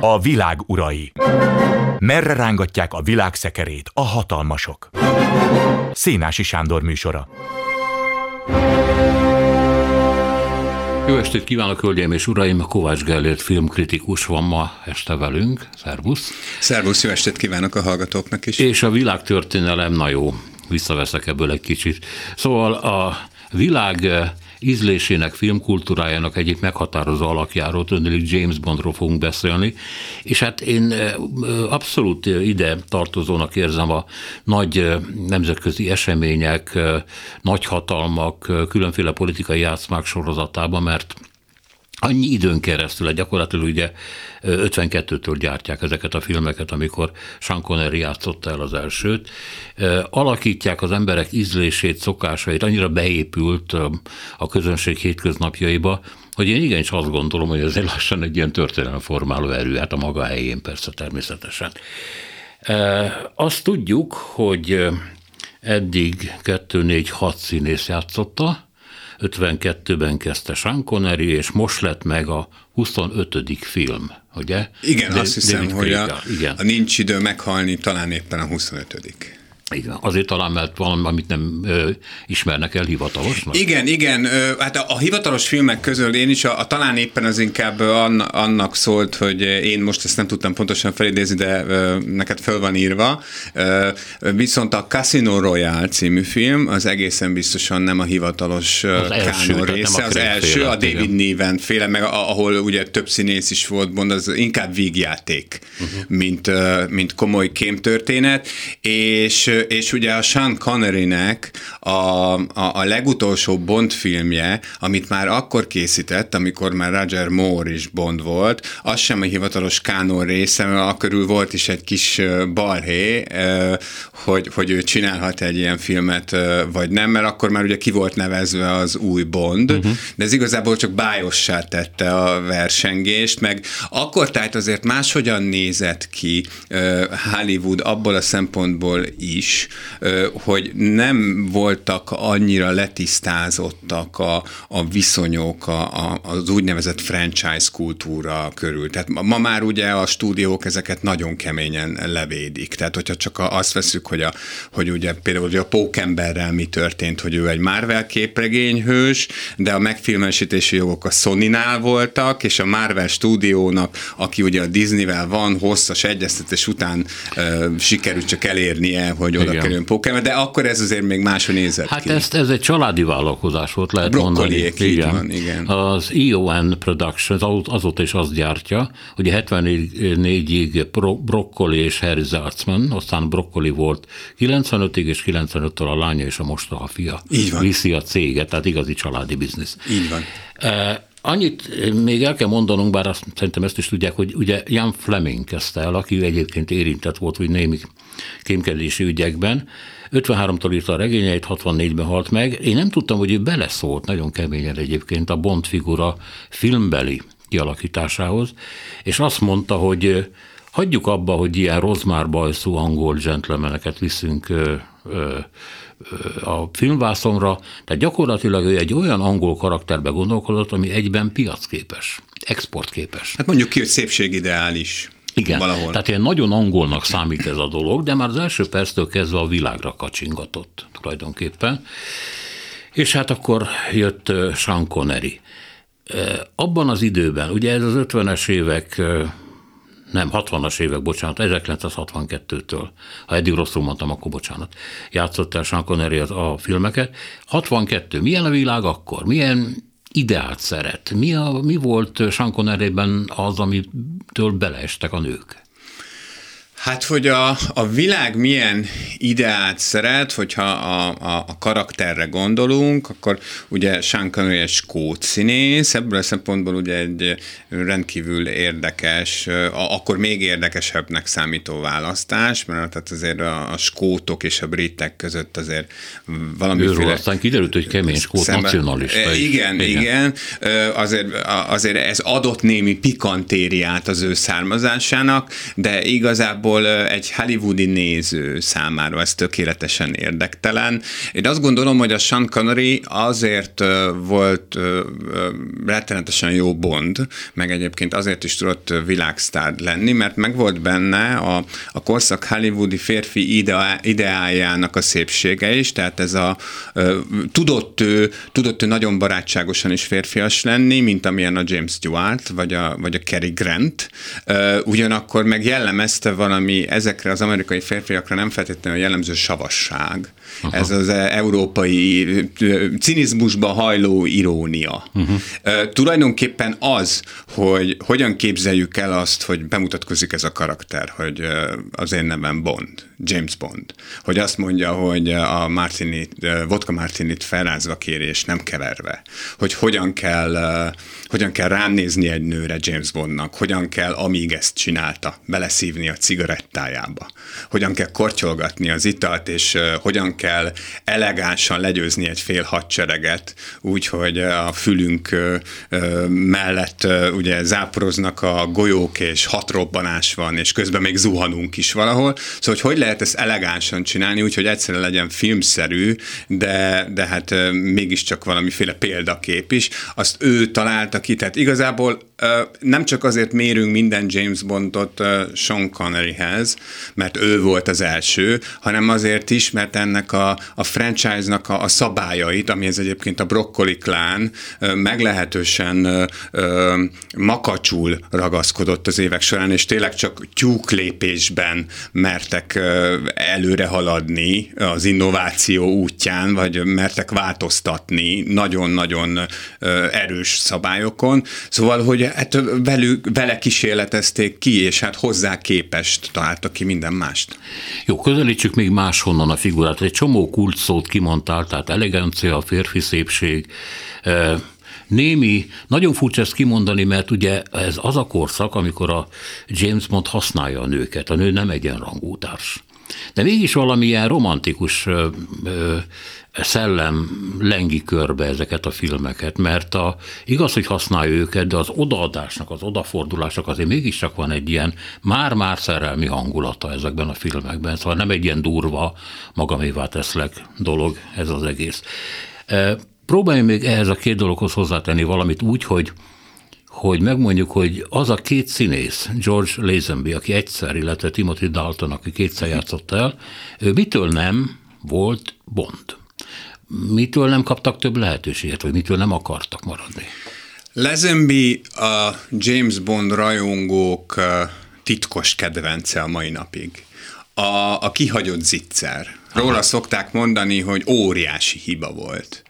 A világ urai. Merre rángatják a világ szekerét a hatalmasok? Szénási Sándor műsora. Jó estét kívánok, hölgyeim és uraim! Kovács Gellért filmkritikus van ma este velünk. Szervusz! Szervusz, jó estét kívánok a hallgatóknak is! És a világtörténelem, na jó, visszaveszek ebből egy kicsit. Szóval a világ ízlésének, filmkultúrájának egyik meghatározó alakjáról, tudnék James Bondról fogunk beszélni, és hát én abszolút ide tartozónak érzem a nagy nemzetközi események, nagyhatalmak, különféle politikai játszmák sorozatában, mert annyi időn keresztül, gyakorlatilag ugye 52-től gyártják ezeket a filmeket, amikor Sean Connery játszotta el az elsőt, alakítják az emberek ízlését, szokásait, annyira beépült a közönség hétköznapjaiba, hogy én igenis azt gondolom, hogy ez lassan egy ilyen történelemformáló erő, hát a maga helyén persze természetesen. Azt tudjuk, hogy eddig 2-4-6 színész játszotta, 52-ben kezdte Sean Connery, és most lett meg a 25. film, ugye? Igen, De, azt hiszem, David hogy a, igen. a Nincs idő meghalni talán éppen a 25. Igen, azért talán, mert valami, amit nem ö, ismernek el hivatalosnak. Igen, igen, ö, hát a, a hivatalos filmek közül én is, a, a talán éppen az inkább anna, annak szólt, hogy én most ezt nem tudtam pontosan felidézni, de ö, neked föl van írva. Ö, viszont a Casino Royale című film az egészen biztosan nem a hivatalos első, része, az első, a David igen. Niven féle, meg ahol ugye több színész is volt, Bond, az inkább vígjáték, uh-huh. mint, mint komoly kémtörténet, és és ugye a Sean Connery-nek a, a, a legutolsó Bond filmje, amit már akkor készített, amikor már Roger Moore is Bond volt, az sem a hivatalos kánon része, mert körül volt is egy kis balhé, hogy, hogy ő csinálhat egy ilyen filmet, vagy nem, mert akkor már ugye ki volt nevezve az új Bond, uh-huh. de ez igazából csak bájossá tette a versengést, meg akkor tehát azért máshogyan nézett ki Hollywood abból a szempontból is, is, hogy nem voltak annyira letisztázottak a, a viszonyok a, a, az úgynevezett franchise kultúra körül. Tehát ma már ugye a stúdiók ezeket nagyon keményen levédik. Tehát hogyha csak azt veszük, hogy, a, hogy ugye például ugye a Pókemberrel mi történt, hogy ő egy Marvel képregényhős, de a megfilmesítési jogok a Sony-nál voltak, és a Marvel stúdiónak, aki ugye a Disneyvel van, hosszas egyeztetés után sikerült csak elérnie, hogy oda Igen. kerüljön Pokémon, de akkor ez azért még máshol nézett hát ki. ezt, ez egy családi vállalkozás volt, lehet mondani. Igen. Van, igen. Az EON Productions azóta is azt gyártja, hogy 74-ig Broccoli és Harry Zartzman, aztán Broccoli volt 95-ig, és 95-től a lánya és a mostoha fia Így van. viszi a céget, tehát igazi családi biznisz. Így van. E, Annyit még el kell mondanunk, bár azt, szerintem ezt is tudják, hogy ugye Jan Fleming kezdte el, aki egyébként érintett volt, hogy némi kémkedési ügyekben. 53-tól írta a regényeit, 64-ben halt meg. Én nem tudtam, hogy ő beleszólt nagyon keményen egyébként a Bond figura filmbeli kialakításához, és azt mondta, hogy hagyjuk abba, hogy ilyen rozmárbajszú angol gentlemaneket viszünk ö, ö, a filmvászonra, tehát gyakorlatilag ő egy olyan angol karakterbe gondolkodott, ami egyben piacképes, exportképes. Hát mondjuk ki, hogy szépségideális. Igen, valahol. tehát ilyen nagyon angolnak számít ez a dolog, de már az első perctől kezdve a világra kacsingatott tulajdonképpen. És hát akkor jött Sean Connery. Abban az időben, ugye ez az 50-es évek nem, 60-as évek, bocsánat, 1962-től, ha eddig rosszul mondtam, akkor bocsánat, játszott el Sean Connery az, a filmeket. 62, milyen a világ akkor? Milyen ideát szeret? Mi, a, mi volt Sean Connery-ben az, amitől beleestek a nők? Hát, hogy a, a világ milyen ideát szeret, hogyha a, a, a karakterre gondolunk, akkor ugye Sean Connery egy skót színész, ebből a szempontból ugye egy rendkívül érdekes, a, akkor még érdekesebbnek számító választás, mert tehát azért a, a skótok és a britek között azért valamiféle... Őről aztán kiderült, hogy kemény skót szemben, nacionalista is. Igen, igen, igen. Azért, azért ez adott némi pikantériát az ő származásának, de igazából igazából egy hollywoodi néző számára ez tökéletesen érdektelen. Én azt gondolom, hogy a Sean Connery azért volt rettenetesen jó Bond, meg egyébként azért is tudott világsztár lenni, mert meg volt benne a, a korszak hollywoodi férfi ideá, ideájának a szépsége is, tehát ez a tudott ő, tudott ő nagyon barátságosan is férfias lenni, mint amilyen a James Stewart, vagy a, vagy a Cary Grant, ugyanakkor meg jellemezte valami ezekre az amerikai férfiakra nem feltétlenül jellemző savasság. Aha. Ez az európai cinizmusba hajló irónia. Uh-huh. Tulajdonképpen az, hogy hogyan képzeljük el azt, hogy bemutatkozik ez a karakter, hogy az én nevem Bond, James Bond, hogy azt mondja, hogy a martini, vodka martinit felrázva kéri és nem keverve, hogy hogyan kell, hogyan kell rám nézni egy nőre James Bondnak, hogyan kell, amíg ezt csinálta, beleszívni a cigarettájába, hogyan kell kortyolgatni az italt, és hogyan kell elegánsan legyőzni egy fél hadsereget, úgy, hogy a fülünk mellett ugye záporoznak a golyók, és hat robbanás van, és közben még zuhanunk is valahol. Szóval, hogy hogy lehet ezt elegánsan csinálni, úgy, hogy egyszerűen legyen filmszerű, de, de hát mégiscsak valamiféle példakép is. Azt ő találta ki, tehát igazából nem csak azért mérünk minden James Bondot Sean Conneryhez, mert ő volt az első, hanem azért is, mert ennek a, a franchise-nak a, a szabályait, amihez egyébként a Broccoli klán meglehetősen makacsul ragaszkodott az évek során, és tényleg csak tyúklépésben mertek előre haladni az innováció útján, vagy mertek változtatni nagyon-nagyon erős szabályokon. Szóval, hogy hát velük, vele kísérletezték ki, és hát hozzá képest találtak ki minden mást. Jó, közelítsük még máshonnan a figurát. Egy csomó kult szót kimondtál, tehát elegancia, férfi szépség, némi, nagyon furcsa ezt kimondani, mert ugye ez az a korszak, amikor a James Bond használja a nőket, a nő nem egyenrangú társ. De mégis valamilyen romantikus ö, ö, szellem lengi körbe ezeket a filmeket, mert a, igaz, hogy használja őket, de az odaadásnak, az odafordulásnak azért mégiscsak van egy ilyen már-már szerelmi hangulata ezekben a filmekben, szóval nem egy ilyen durva, magamévá teszlek dolog ez az egész. Próbáljunk még ehhez a két dologhoz hozzátenni valamit úgy, hogy hogy megmondjuk, hogy az a két színész, George Lazenby, aki egyszer, illetve Timothy Dalton, aki kétszer játszott el, ő mitől nem volt Bond? Mitől nem kaptak több lehetőséget, vagy mitől nem akartak maradni? Lazenby a James Bond rajongók titkos kedvence a mai napig. A, a kihagyott zicser. Róla Aha. szokták mondani, hogy óriási hiba volt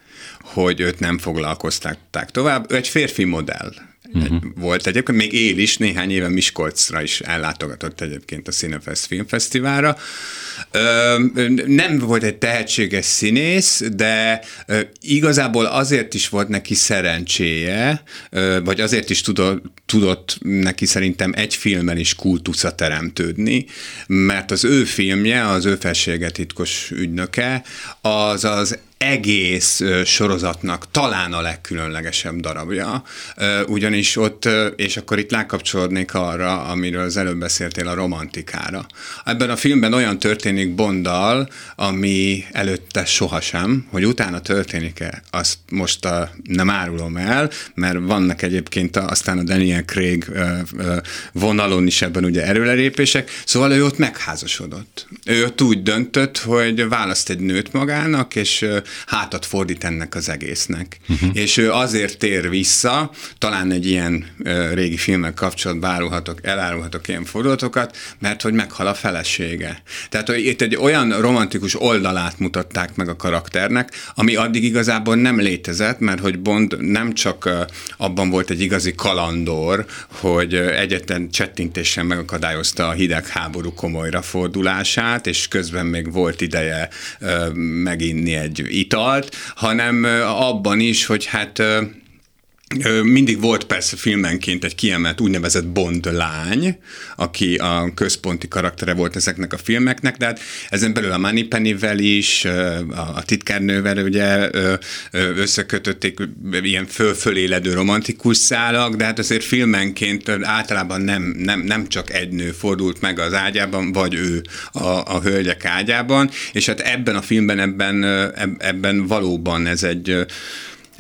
hogy őt nem foglalkoztatták tovább. Ő egy férfi modell uh-huh. volt egyébként, még él is, néhány éve Miskolcra is ellátogatott egyébként a Cinefest Filmfesztiválra. Nem volt egy tehetséges színész, de igazából azért is volt neki szerencséje, vagy azért is tudott, neki szerintem egy filmen is kultusza teremtődni, mert az ő filmje, az ő felsége titkos ügynöke, az az egész sorozatnak talán a legkülönlegesebb darabja, ugyanis ott, és akkor itt lákapcsolódnék arra, amiről az előbb beszéltél, a romantikára. Ebben a filmben olyan történik Bonddal, ami előtte sohasem, hogy utána történik-e, azt most nem árulom el, mert vannak egyébként aztán a Daniel Craig vonalon is ebben ugye erőlerépések, szóval ő ott megházasodott. Ő ott úgy döntött, hogy választ egy nőt magának, és hátat fordít ennek az egésznek. Uh-huh. És ő azért tér vissza, talán egy ilyen uh, régi filmek kapcsolatban árulhatok, elárulhatok ilyen fordulatokat, mert hogy meghal a felesége. Tehát hogy itt egy olyan romantikus oldalát mutatták meg a karakternek, ami addig igazából nem létezett, mert hogy Bond nem csak uh, abban volt egy igazi kalandor, hogy egyetlen csettintésen megakadályozta a hidegháború komolyra fordulását, és közben még volt ideje meginni egy italt, hanem abban is, hogy hát mindig volt persze filmenként egy kiemelt úgynevezett Bond lány, aki a központi karaktere volt ezeknek a filmeknek, de hát ezen belül a Moneypenny-vel is, a titkárnővel ugye összekötötték ilyen föl-föléledő romantikus szálak, de hát azért filmenként általában nem, nem, nem csak egy nő fordult meg az ágyában, vagy ő a, a hölgyek ágyában, és hát ebben a filmben, ebben, ebben valóban ez egy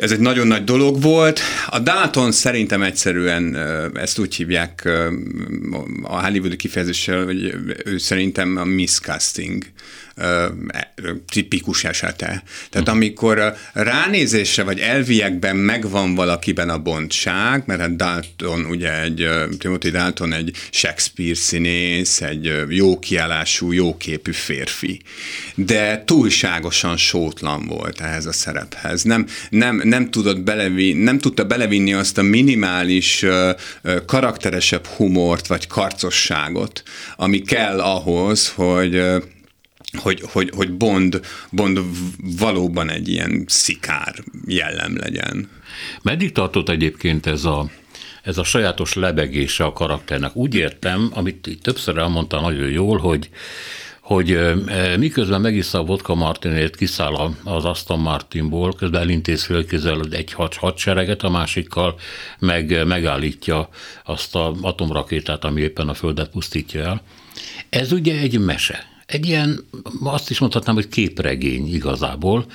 ez egy nagyon nagy dolog volt. A Dalton szerintem egyszerűen ezt úgy hívják a hollywoodi kifejezéssel, hogy ő szerintem a miscasting tipikus esete. Tehát uh amikor ránézésre vagy elviekben megvan valakiben a bontság, mert hát Dalton ugye egy, Timothy Dalton egy Shakespeare színész, egy jó kiállású, jó képű férfi, de túlságosan sótlan volt ehhez a szerephez. Nem, nem, nem, tudott belevinni, nem tudta belevinni azt a minimális karakteresebb humort vagy karcosságot, ami kell ahhoz, hogy hogy, hogy, hogy Bond, Bond valóban egy ilyen szikár jellem legyen. Meddig tartott egyébként ez a, ez a sajátos lebegése a karakternek? Úgy értem, amit itt többször elmondta nagyon jól, hogy hogy miközben megissza a vodka martinét, kiszáll az Aston Martinból, közben elintéz félkézzel egy hadsereget, a másikkal meg megállítja azt a atomrakétát, ami éppen a Földet pusztítja el. Ez ugye egy mese egy ilyen, azt is mondhatnám, hogy képregény igazából,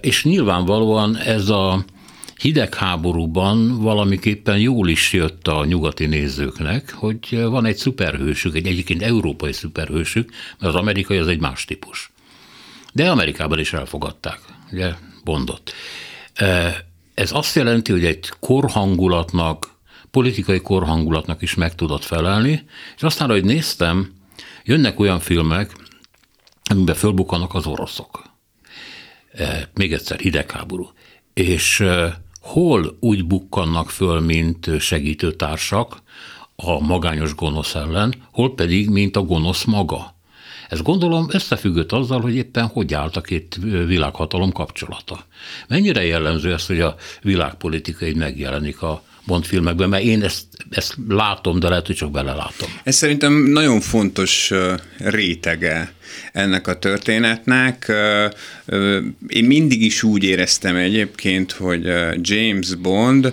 és nyilvánvalóan ez a hidegháborúban valamiképpen jól is jött a nyugati nézőknek, hogy van egy szuperhősük, egy egyébként európai szuperhősük, mert az amerikai az egy más típus. De Amerikában is elfogadták, ugye, Bondot. Ez azt jelenti, hogy egy korhangulatnak, politikai korhangulatnak is meg tudott felelni, és aztán, hogy néztem, Jönnek olyan filmek, amiben fölbukkanak az oroszok. E, még egyszer hidegháború. És e, hol úgy bukkannak föl, mint segítőtársak a magányos gonosz ellen, hol pedig, mint a gonosz maga. Ez gondolom összefüggött azzal, hogy éppen hogy állt a két világhatalom kapcsolata. Mennyire jellemző ez, hogy a világpolitika így megjelenik a Bond filmekben, mert én ezt, ezt látom, de lehet, hogy csak belelátom. Ez szerintem nagyon fontos rétege ennek a történetnek. Én mindig is úgy éreztem egyébként, hogy James Bond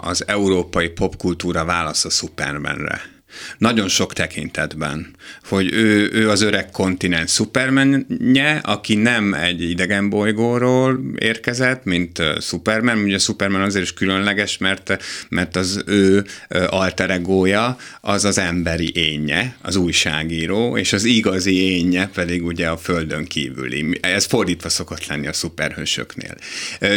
az európai popkultúra válasz a Supermanre nagyon sok tekintetben, hogy ő, ő az öreg kontinens szupermenje, aki nem egy idegen bolygóról érkezett, mint Superman. Ugye Superman azért is különleges, mert, mert az ő alteregója az az emberi énje, az újságíró, és az igazi énje pedig ugye a földön kívüli. Ez fordítva szokott lenni a szuperhősöknél.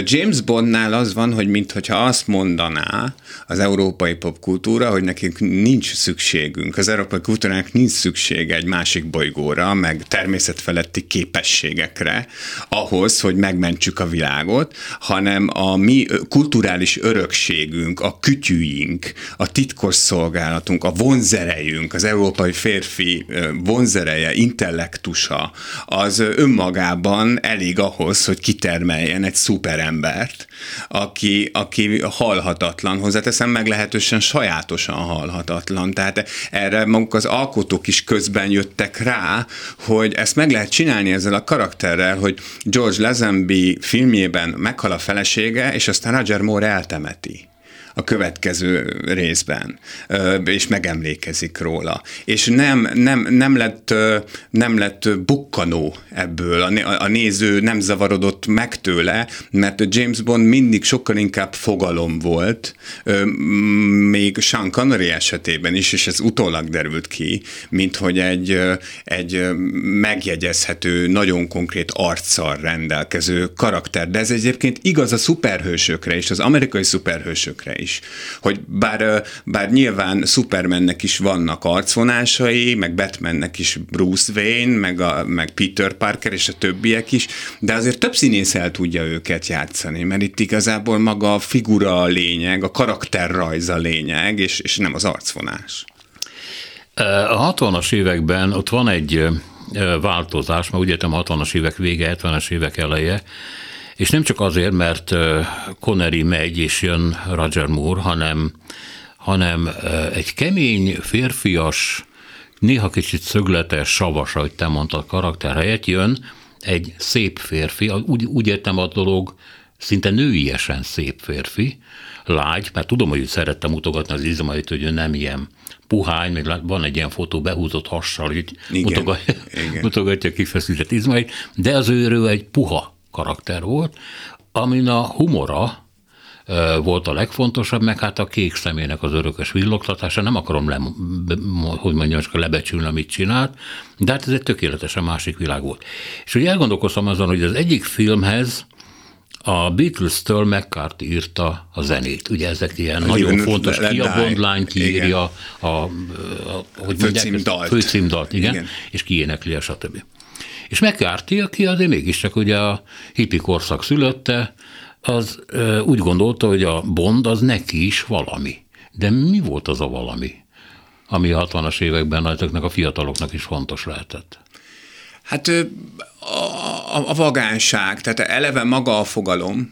James Bondnál az van, hogy mintha azt mondaná az európai popkultúra, hogy nekünk nincs szükség szükségünk, az európai kultúrának nincs szüksége egy másik bolygóra, meg természetfeletti képességekre ahhoz, hogy megmentsük a világot, hanem a mi kulturális örökségünk, a kütyűink, a titkos szolgálatunk, a vonzerejünk, az európai férfi vonzereje, intellektusa, az önmagában elég ahhoz, hogy kitermeljen egy szuperembert, aki, aki halhatatlan, hozzáteszem meglehetősen sajátosan halhatatlan. Tehát erre maguk az alkotók is közben jöttek rá, hogy ezt meg lehet csinálni ezzel a karakterrel, hogy George Lazenby filmjében meghal a felesége, és aztán Roger Moore eltemeti a következő részben, és megemlékezik róla. És nem, nem, nem, lett, nem lett bukkanó ebből, a néző nem zavarodott meg tőle, mert James Bond mindig sokkal inkább fogalom volt, még Sean Connery esetében is, és ez utólag derült ki, mint hogy egy, egy megjegyezhető, nagyon konkrét arccal rendelkező karakter. De ez egyébként igaz a szuperhősökre is, az amerikai szuperhősökre is is, hogy bár, bár nyilván Supermannek is vannak arcvonásai, meg Batmannek is Bruce Wayne, meg, a, meg Peter Parker és a többiek is, de azért több színész el tudja őket játszani, mert itt igazából maga a figura a lényeg, a karakterrajz a lényeg, és, és nem az arcvonás. A 60-as években ott van egy változás, mert úgy értem 60-as évek vége, 70-es évek eleje, És nem csak azért, mert Connery megy és jön Roger Moore, hanem, hanem egy kemény, férfias, néha kicsit szögletes, savas, ahogy te mondtad, karakter helyett jön egy szép férfi, úgy, úgy értem a dolog, szinte nőiesen szép férfi, lágy, mert tudom, hogy szerette mutogatni az izmait, hogy ő nem ilyen puhány, még van egy ilyen fotó behúzott hassal, így igen, mutogatja, igen. mutogatja kifeszített izmait, de az őről egy puha karakter volt, amin a humora volt a legfontosabb, meg hát a kék szemének az örökös villogtatása. Nem akarom, le, hogy mondjam, csak lebecsülni, amit csinált, de hát ez egy tökéletesen másik világ volt. És ugye elgondolkoztam azon, hogy az egyik filmhez a Beatles-től McCarthy írta a zenét. Ugye ezek ilyen nagyon nagyon fontos, ki a Bondlány kiírja a, a, a, hogy főcímdalt. főcímdalt, igen, igen. és kiénekli a stb. És McCarthy, aki azért mégiscsak ugye a hippi korszak szülötte, az úgy gondolta, hogy a Bond az neki is valami. De mi volt az a valami, ami a 60-as években ezeknek a fiataloknak is fontos lehetett? Hát a, a vagánság, tehát eleve maga a fogalom,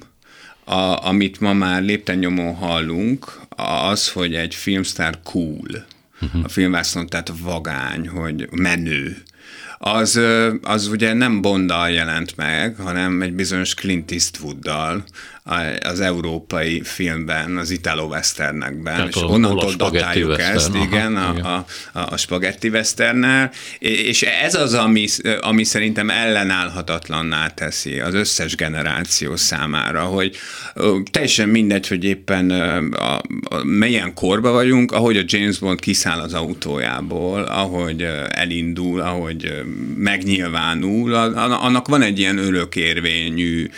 a, amit ma már lépten nyomon hallunk, az, hogy egy filmstar cool, uh-huh. a filmvászlón, tehát vagány, hogy menő, az, az ugye nem Bonddal jelent meg, hanem egy bizonyos Clint Eastwooddal, az európai filmben, az italo westernekben, és onnantól datáljuk western, ezt, aha, igen, a, igen. A, a, a spagetti westernnel, és ez az, ami, ami szerintem ellenállhatatlanná teszi az összes generáció számára, hogy teljesen mindegy, hogy éppen a, a, melyen korba vagyunk, ahogy a James Bond kiszáll az autójából, ahogy elindul, ahogy megnyilvánul, annak van egy ilyen örökérvényű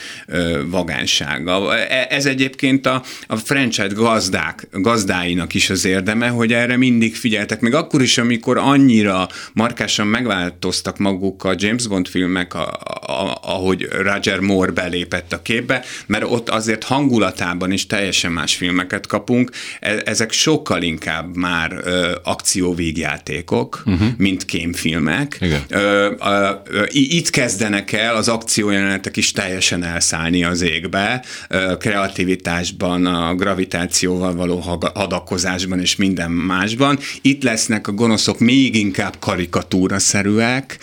vagánsága, E, ez egyébként a, a franchise gazdák, gazdáinak is az érdeme, hogy erre mindig figyeltek, meg akkor is, amikor annyira markásan megváltoztak maguk a James Bond filmek, a, a, ahogy Roger Moore belépett a képbe, mert ott azért hangulatában is teljesen más filmeket kapunk, e, ezek sokkal inkább már ö, akcióvégjátékok, uh-huh. mint kémfilmek. Igen. Ö, ö, ö, itt kezdenek el az akciójelenetek is teljesen elszállni az égbe, kreativitásban, a gravitációval való hadakozásban és minden másban. Itt lesznek a gonoszok még inkább karikatúraszerűek,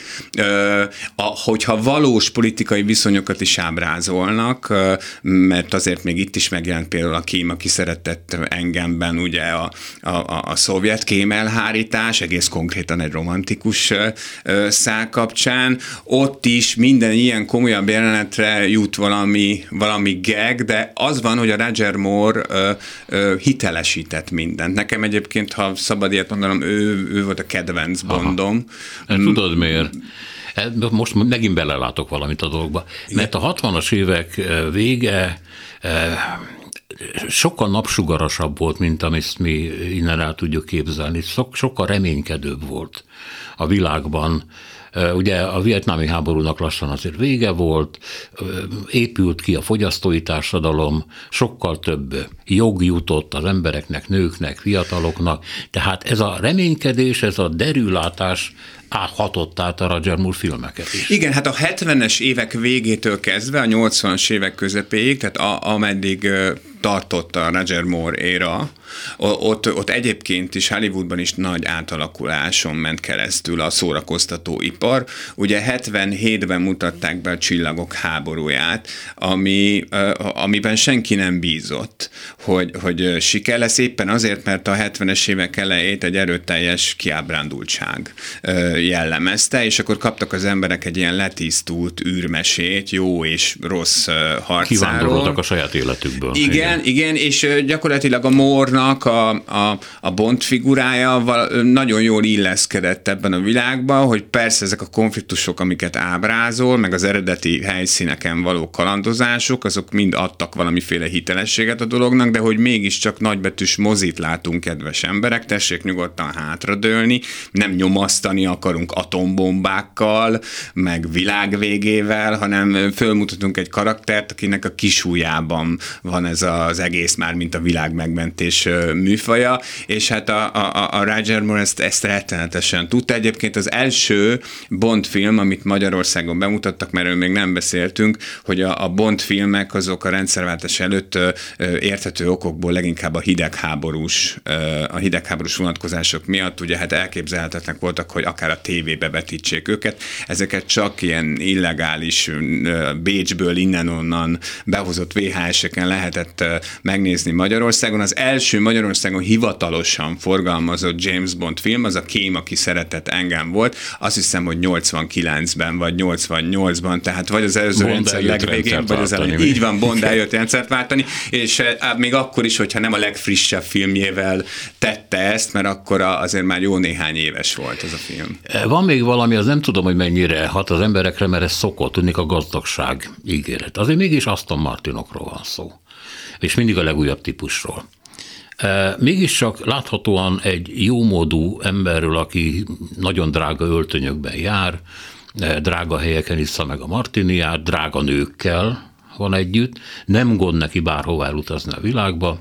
hogyha valós politikai viszonyokat is ábrázolnak, mert azért még itt is megjelent például a kém, aki szeretett engemben ugye a, a, a, szovjet kémelhárítás, egész konkrétan egy romantikus szál kapcsán. Ott is minden ilyen komolyabb jelenetre jut valami, valami gag, meg, de az van, hogy a Roger Moore ö, ö, hitelesített mindent. Nekem egyébként, ha szabad ilyet mondanom, ő, ő volt a kedvenc bondom. Hát tudod miért? E, most megint belelátok valamit a dolgba. Mert a 60-as évek vége sokkal napsugarasabb volt, mint amit mi innen el tudjuk képzelni. Sokkal reménykedőbb volt a világban Ugye a vietnámi háborúnak lassan azért vége volt, épült ki a fogyasztói társadalom, sokkal több jog jutott az embereknek, nőknek, fiataloknak, tehát ez a reménykedés, ez a derülátás áthatott át a Roger Moore filmeket is. Igen, hát a 70-es évek végétől kezdve a 80-as évek közepéig, tehát a, ameddig tartott a Roger Moore éra, ott, ott egyébként is Hollywoodban is nagy átalakuláson ment keresztül a szórakoztatóipar. Ugye 77-ben mutatták be a Csillagok háborúját, ami, amiben senki nem bízott, hogy, hogy siker lesz éppen azért, mert a 70-es évek elejét egy erőteljes kiábrándultság jellemezte, és akkor kaptak az emberek egy ilyen letisztult űrmesét, jó és rossz harcáról. Kivándoroltak a saját életükből. Igen, igen, igen és gyakorlatilag a Mornak a, a, a Bond figurája nagyon jól illeszkedett ebben a világban, hogy persze ezek a konfliktusok, amiket ábrázol, meg az eredeti helyszíneken való kalandozások, azok mind adtak valamiféle hitelességet a dolognak, de hogy mégiscsak nagybetűs mozit látunk, kedves emberek, tessék nyugodtan hátradőlni, nem nyomasztani akar akarunk atombombákkal, meg világvégével, hanem fölmutatunk egy karaktert, akinek a kisújában van ez az egész már, mint a világ megmentés műfaja, és hát a, a, a Roger Moore ezt, ezt rettenetesen tudta. Egyébként az első Bond film, amit Magyarországon bemutattak, mert még nem beszéltünk, hogy a, a Bond filmek azok a rendszerváltás előtt érthető okokból leginkább a hidegháborús, a hidegháborús vonatkozások miatt, ugye hát elképzelhetetlenek voltak, hogy akár a tévébe betítsék őket. Ezeket csak ilyen illegális Bécsből innen-onnan behozott VHS-eken lehetett megnézni Magyarországon. Az első Magyarországon hivatalosan forgalmazott James Bond film, az a Kém, aki szeretett engem volt. Azt hiszem, hogy 89-ben vagy 88-ban, tehát vagy az előző Bond rendszer legvégén, vagy az elején. Így van, Bond eljött rendszert váltani, és még akkor is, hogyha nem a legfrissebb filmjével tette ezt, mert akkor azért már jó néhány éves volt ez a film. Van még valami, az nem tudom, hogy mennyire hat az emberekre, mert ez szokott, tudnik a gazdagság ígéret. Azért mégis Aston Martinokról van szó, és mindig a legújabb típusról. E, Mégiscsak láthatóan egy jómódú emberről, aki nagyon drága öltönyökben jár, e, drága helyeken issza meg a martiniát, drága nőkkel van együtt, nem gond neki bárhová elutazni a világba,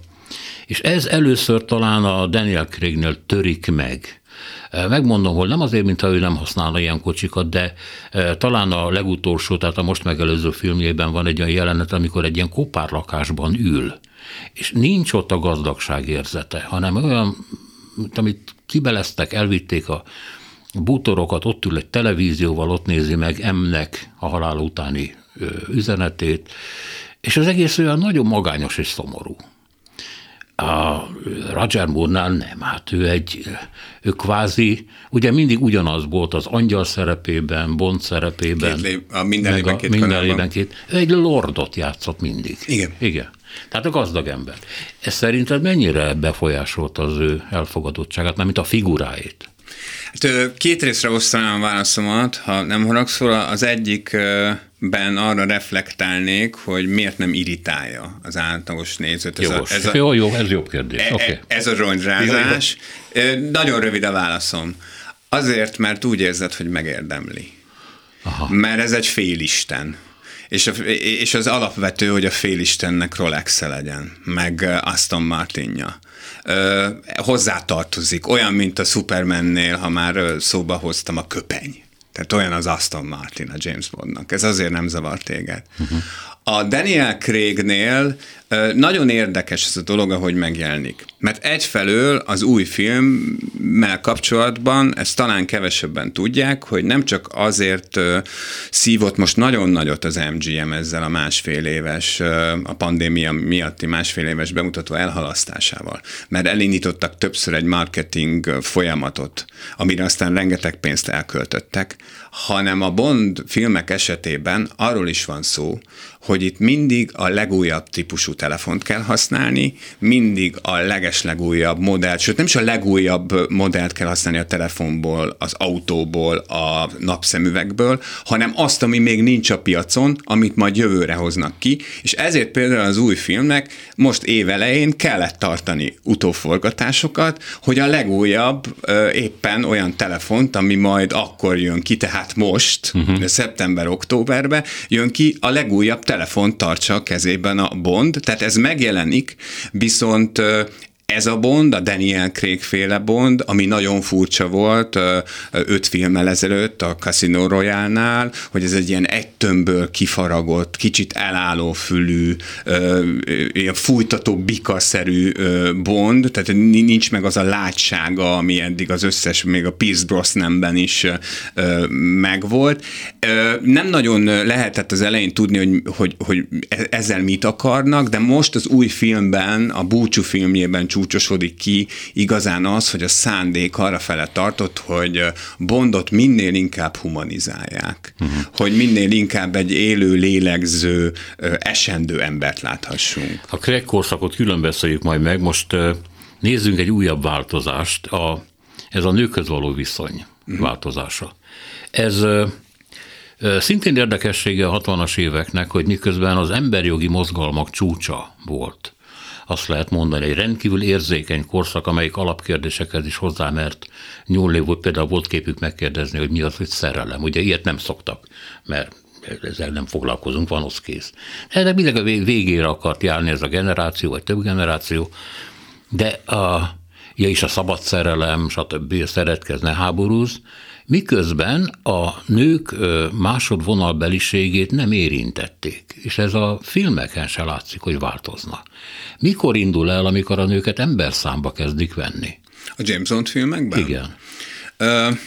és ez először talán a Daniel Craignél törik meg. Megmondom, hogy nem azért, mintha ő nem használna ilyen kocsikat, de talán a legutolsó, tehát a most megelőző filmjében van egy olyan jelenet, amikor egy ilyen kopárlakásban ül, és nincs ott a gazdagság érzete, hanem olyan, mint amit kibeleztek, elvitték a bútorokat, ott ül egy televízióval, ott nézi meg M-nek a halál utáni üzenetét, és az egész olyan nagyon magányos és szomorú. A Roger Moore-nál nem, hát ő egy, ő kvázi, ugye mindig ugyanaz volt az angyal szerepében, Bond szerepében. Két lé- a minden meg két minden lében két. Ő egy lordot játszott mindig. Igen. Igen. Tehát a gazdag ember. Ez szerinted mennyire befolyásolta az ő elfogadottságát, mármint a figuráit? Hát, két részre osztanám a válaszomat, ha nem haragszol. Az egyikben arra reflektálnék, hogy miért nem irritálja az átlagos nézőt. Ez a, ez a, Jó, jó, ez jobb kérdés. E- e- Ez a rongyrázás. Nagyon rövid a válaszom. Azért, mert úgy érzed, hogy megérdemli. Aha. Mert ez egy félisten. És, a, és az alapvető, hogy a félistennek rolex legyen, meg Aston Martinja. Ö, hozzátartozik, olyan, mint a Supermannél, ha már szóba hoztam, a köpeny. Tehát olyan az Aston Martin a James Bondnak. Ez azért nem zavar téged. Uh-huh. A Daniel Craignél nagyon érdekes ez a dolog, ahogy megjelenik. Mert egyfelől az új filmmel kapcsolatban, ezt talán kevesebben tudják, hogy nem csak azért szívott most nagyon nagyot az MGM ezzel a másfél éves, a pandémia miatti másfél éves bemutató elhalasztásával, mert elindítottak többször egy marketing folyamatot, amire aztán rengeteg pénzt elköltöttek, hanem a Bond filmek esetében arról is van szó, hogy itt mindig a legújabb típusú telefont kell használni, mindig a legeslegújabb modellt, sőt nem is a legújabb modellt kell használni a telefonból, az autóból, a napszemüvegből, hanem azt, ami még nincs a piacon, amit majd jövőre hoznak ki, és ezért például az új filmnek most évelején kellett tartani utóforgatásokat, hogy a legújabb éppen olyan telefont, ami majd akkor jön ki, tehát most, uh-huh. szeptember-októberben jön ki, a legújabb telefont tartsa a kezében a Bond, tehát ez megjelenik, viszont ez a Bond, a Daniel Craig féle Bond, ami nagyon furcsa volt öt filmmel ezelőtt a Casino Royale-nál, hogy ez egy ilyen egy tömbből kifaragott, kicsit elálló fülű, ilyen fújtató bikaszerű Bond, tehát ni- nincs meg az a látsága, ami eddig az összes, még a Pierce Brosnanben is megvolt. Nem nagyon lehetett az elején tudni, hogy, hogy, hogy e- ezzel mit akarnak, de most az új filmben, a búcsú filmjében csúcsosodik ki igazán az, hogy a szándék arra fele tartott, hogy Bondot minél inkább humanizálják, uh-huh. hogy minél inkább egy élő, lélegző, esendő embert láthassunk. A Craig korszakot külön beszéljük majd meg, most nézzünk egy újabb változást, a, ez a nőkhöz való viszony változása. Ez szintén érdekessége a 60-as éveknek, hogy miközben az emberjogi mozgalmak csúcsa volt, azt lehet mondani, egy rendkívül érzékeny korszak, amelyik alapkérdésekhez is hozzá mert nyúlni, volt például volt képük megkérdezni, hogy mi az, hogy szerelem. Ugye ilyet nem szoktak, mert ezzel nem foglalkozunk, van az kész. De mindig a végére akart járni ez a generáció, vagy több generáció, de a, ja, is a szabad szerelem, stb. szeretkezne háborúz, miközben a nők másodvonalbeliségét nem érintették, és ez a filmeken se látszik, hogy változna. Mikor indul el, amikor a nőket emberszámba kezdik venni? A James Bond filmekben? Igen. Uh,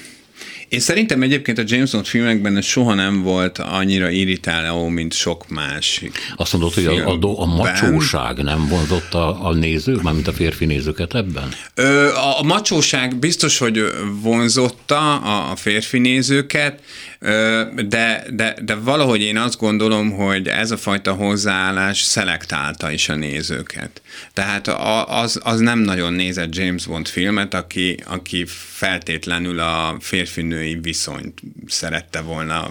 én szerintem egyébként a James Bond filmekben soha nem volt annyira irritáló, mint sok másik. Azt mondod, hogy a, a, a macsóság nem vonzott a, a nézők, mármint a férfi nézőket ebben? Ö, a, a macsóság biztos, hogy vonzotta a, a férfi nézőket, de, de, de valahogy én azt gondolom, hogy ez a fajta hozzáállás szelektálta is a nézőket. Tehát az, az nem nagyon nézett James Bond filmet, aki, aki feltétlenül a férfi-női viszonyt szerette volna,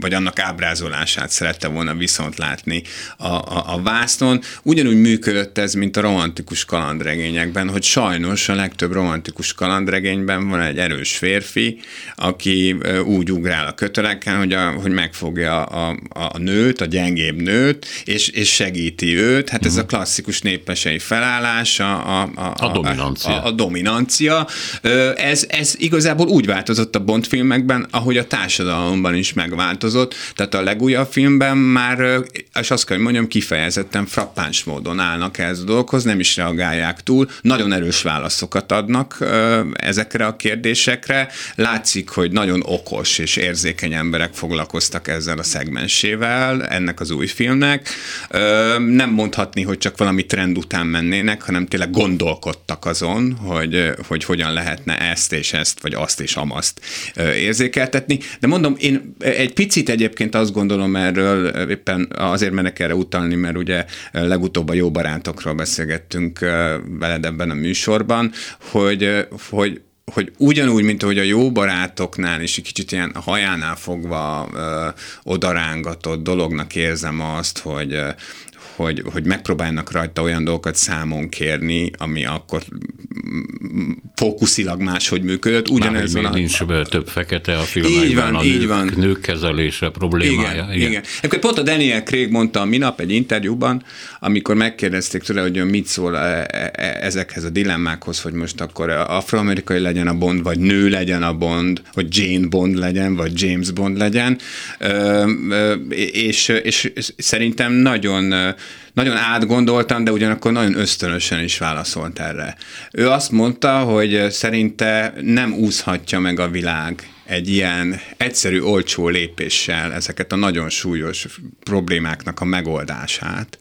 vagy annak ábrázolását szerette volna viszont látni a, a, a vásznon. Ugyanúgy működött ez, mint a romantikus kalandregényekben, hogy sajnos a legtöbb romantikus kalandregényben van egy erős férfi, aki úgy ugrál a köteleken, hogy, a, hogy megfogja a, a, a nőt, a gyengébb nőt, és, és segíti őt. Hát uh-huh. ez a mhm. klasszikus népesei felállás, a, a, a, a dominancia. A, a dominancia. Ez, ez igazából úgy változott a Bond filmekben, ahogy a társadalomban is megváltozott. Tehát a legújabb filmben már, és azt kell, hogy mondjam, kifejezetten frappáns módon állnak ez a dolgokhoz, nem is reagálják túl, nagyon erős válaszokat adnak ezekre a kérdésekre. Látszik, hogy nagyon okos és érzékeny emberek foglalkoztak ezzel a szegmensével, ennek az új filmnek. Nem mondhatni, hogy csak valami trend után mennének, hanem tényleg gondolkodtak azon, hogy, hogy hogyan lehetne ezt és ezt, vagy azt és amazt érzékeltetni. De mondom, én egy picit egyébként azt gondolom erről, éppen azért menek erre utalni, mert ugye legutóbb a jó barátokról beszélgettünk veled ebben a műsorban, hogy, hogy hogy ugyanúgy, mint ahogy a jó barátoknál is kicsit ilyen hajánál fogva ö, odarángatott dolognak érzem azt, hogy hogy, hogy megpróbálnak rajta olyan dolgokat számon kérni, ami akkor fókuszilag máshogy működött. Ugyanez van. A... Nincs több fekete a filmekben, így van, a így nők, van. nők kezelése problémája. Igen, igen. igen. Akkor pont a Daniel Craig mondta a minap egy interjúban, amikor megkérdezték tőle, hogy mit szól e, e, e, ezekhez a dilemmákhoz, hogy most akkor afroamerikai legyen a Bond, vagy nő legyen a Bond, hogy Jane Bond legyen, vagy James Bond legyen, és, és szerintem nagyon nagyon átgondoltan, de ugyanakkor nagyon ösztönösen is válaszolt erre. Ő azt mondta, hogy szerinte nem úszhatja meg a világ egy ilyen egyszerű, olcsó lépéssel ezeket a nagyon súlyos problémáknak a megoldását,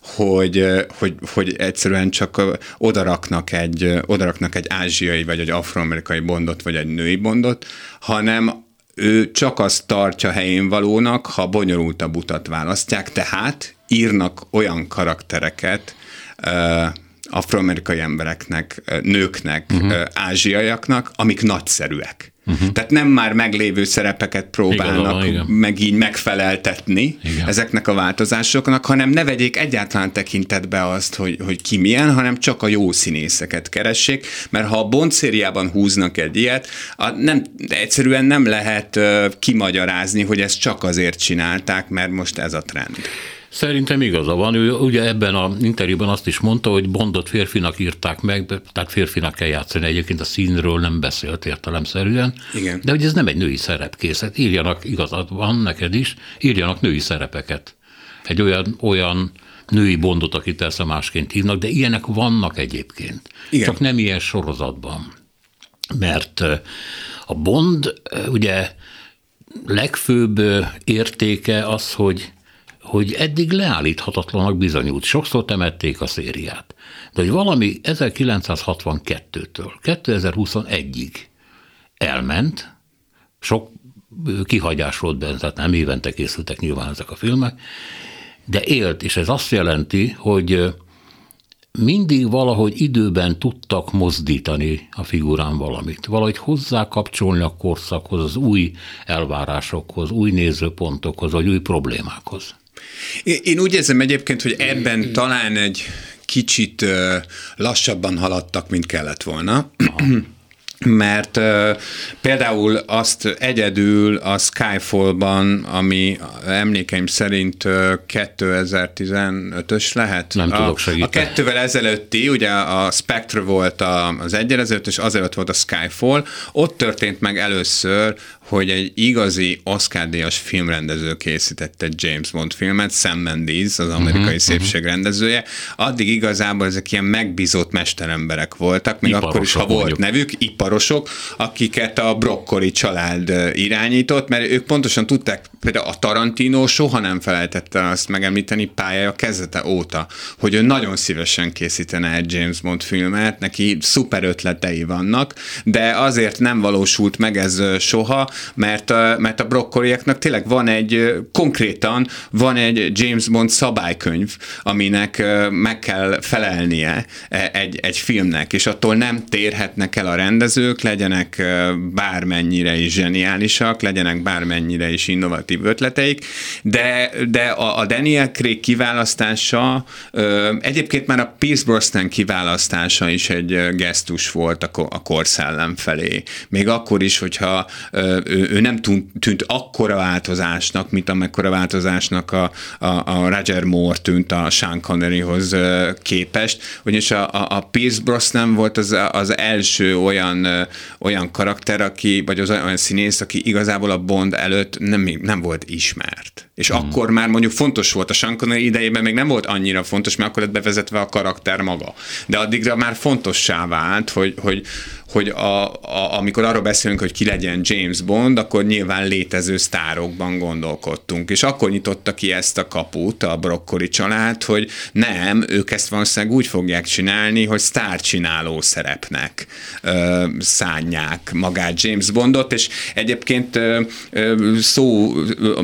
hogy, hogy, hogy egyszerűen csak odaraknak egy, odaraknak egy ázsiai, vagy egy afroamerikai bondot, vagy egy női bondot, hanem ő csak azt tartja helyén valónak, ha bonyolultabb utat választják, tehát írnak olyan karaktereket, afroamerikai embereknek, nőknek, uh-huh. ázsiaiaknak, amik nagyszerűek. Uh-huh. Tehát nem már meglévő szerepeket próbálnak igen, meg így megfeleltetni igen. ezeknek a változásoknak, hanem ne vegyék egyáltalán tekintetbe azt, hogy, hogy ki milyen, hanem csak a jó színészeket keressék, mert ha a Bond szériában húznak egy ilyet, a, nem, egyszerűen nem lehet uh, kimagyarázni, hogy ezt csak azért csinálták, mert most ez a trend. Szerintem igaza van. Ő ugye ebben a interjúban azt is mondta, hogy Bondot férfinak írták meg, tehát férfinak kell játszani. Egyébként a színről nem beszélt értelemszerűen. Igen. De hogy ez nem egy női szerepkészlet. Írjanak, igazad van neked is, írjanak női szerepeket. Egy olyan, olyan női bondot, akit persze másként hívnak, de ilyenek vannak egyébként. Igen. Csak nem ilyen sorozatban. Mert a Bond ugye legfőbb értéke az, hogy hogy eddig leállíthatatlanak bizonyult. Sokszor temették a szériát. De hogy valami 1962-től 2021-ig elment, sok kihagyás volt benne, tehát nem évente készültek nyilván ezek a filmek, de élt, és ez azt jelenti, hogy mindig valahogy időben tudtak mozdítani a figurán valamit, valahogy hozzá kapcsolni a korszakhoz, az új elvárásokhoz, új nézőpontokhoz, vagy új problémákhoz. Én úgy érzem egyébként, hogy ebben talán egy kicsit lassabban haladtak, mint kellett volna. mert uh, például azt egyedül a Skyfall-ban, ami emlékeim szerint uh, 2015-ös lehet. Nem a, tudok segíteni. A kettővel ezelőtti, ugye a Spectre volt az egyel ezelőtt, és azelőtt volt a Skyfall, ott történt meg először, hogy egy igazi Oscar-díjas filmrendező készített egy James Bond filmet, Sam Mendes, az amerikai uh-huh, szépségrendezője. Addig igazából ezek ilyen megbízott mesteremberek voltak, még iparosok akkor is, ha volt mondjuk. nevük, iparosok, akiket a Broccoli család irányított, mert ők pontosan tudták, például a Tarantino soha nem felejtette azt megemlíteni pályája kezdete óta, hogy ő nagyon szívesen készítene egy James Bond filmet, neki szuper ötletei vannak, de azért nem valósult meg ez soha, mert a, mert a brokkoliaknak tényleg van egy, konkrétan van egy James Bond szabálykönyv, aminek meg kell felelnie e, egy, egy filmnek, és attól nem térhetnek el a rendezők, legyenek bármennyire is zseniálisak, legyenek bármennyire is innovatív ötleteik, de, de a, a Daniel Craig kiválasztása, egyébként már a Pierce Brosnan kiválasztása is egy gesztus volt a, a korszellem felé. Még akkor is, hogyha ő, ő nem tűnt, tűnt akkora változásnak, mint amekkora változásnak a, a, a Roger Moore tűnt a Sean Conneryhoz képest, ugyanis a, a, a Pierce Brosnan volt az, az első olyan, olyan karakter, aki, vagy az olyan színész, aki igazából a Bond előtt nem, nem volt ismert. És hmm. akkor már mondjuk fontos volt a Sean Connery idejében, még nem volt annyira fontos, mert akkor lett bevezetve a karakter maga. De addigra már fontossá vált, hogy, hogy, hogy a, a, amikor arról beszélünk, hogy ki legyen James Bond, akkor nyilván létező sztárokban gondolkodtunk. És akkor nyitotta ki ezt a kaput a brokkoli család, hogy nem, ők ezt valószínűleg úgy fogják csinálni, hogy sztárcsináló szerepnek ö, szánják magát James Bondot, és egyébként ö, szó, ö,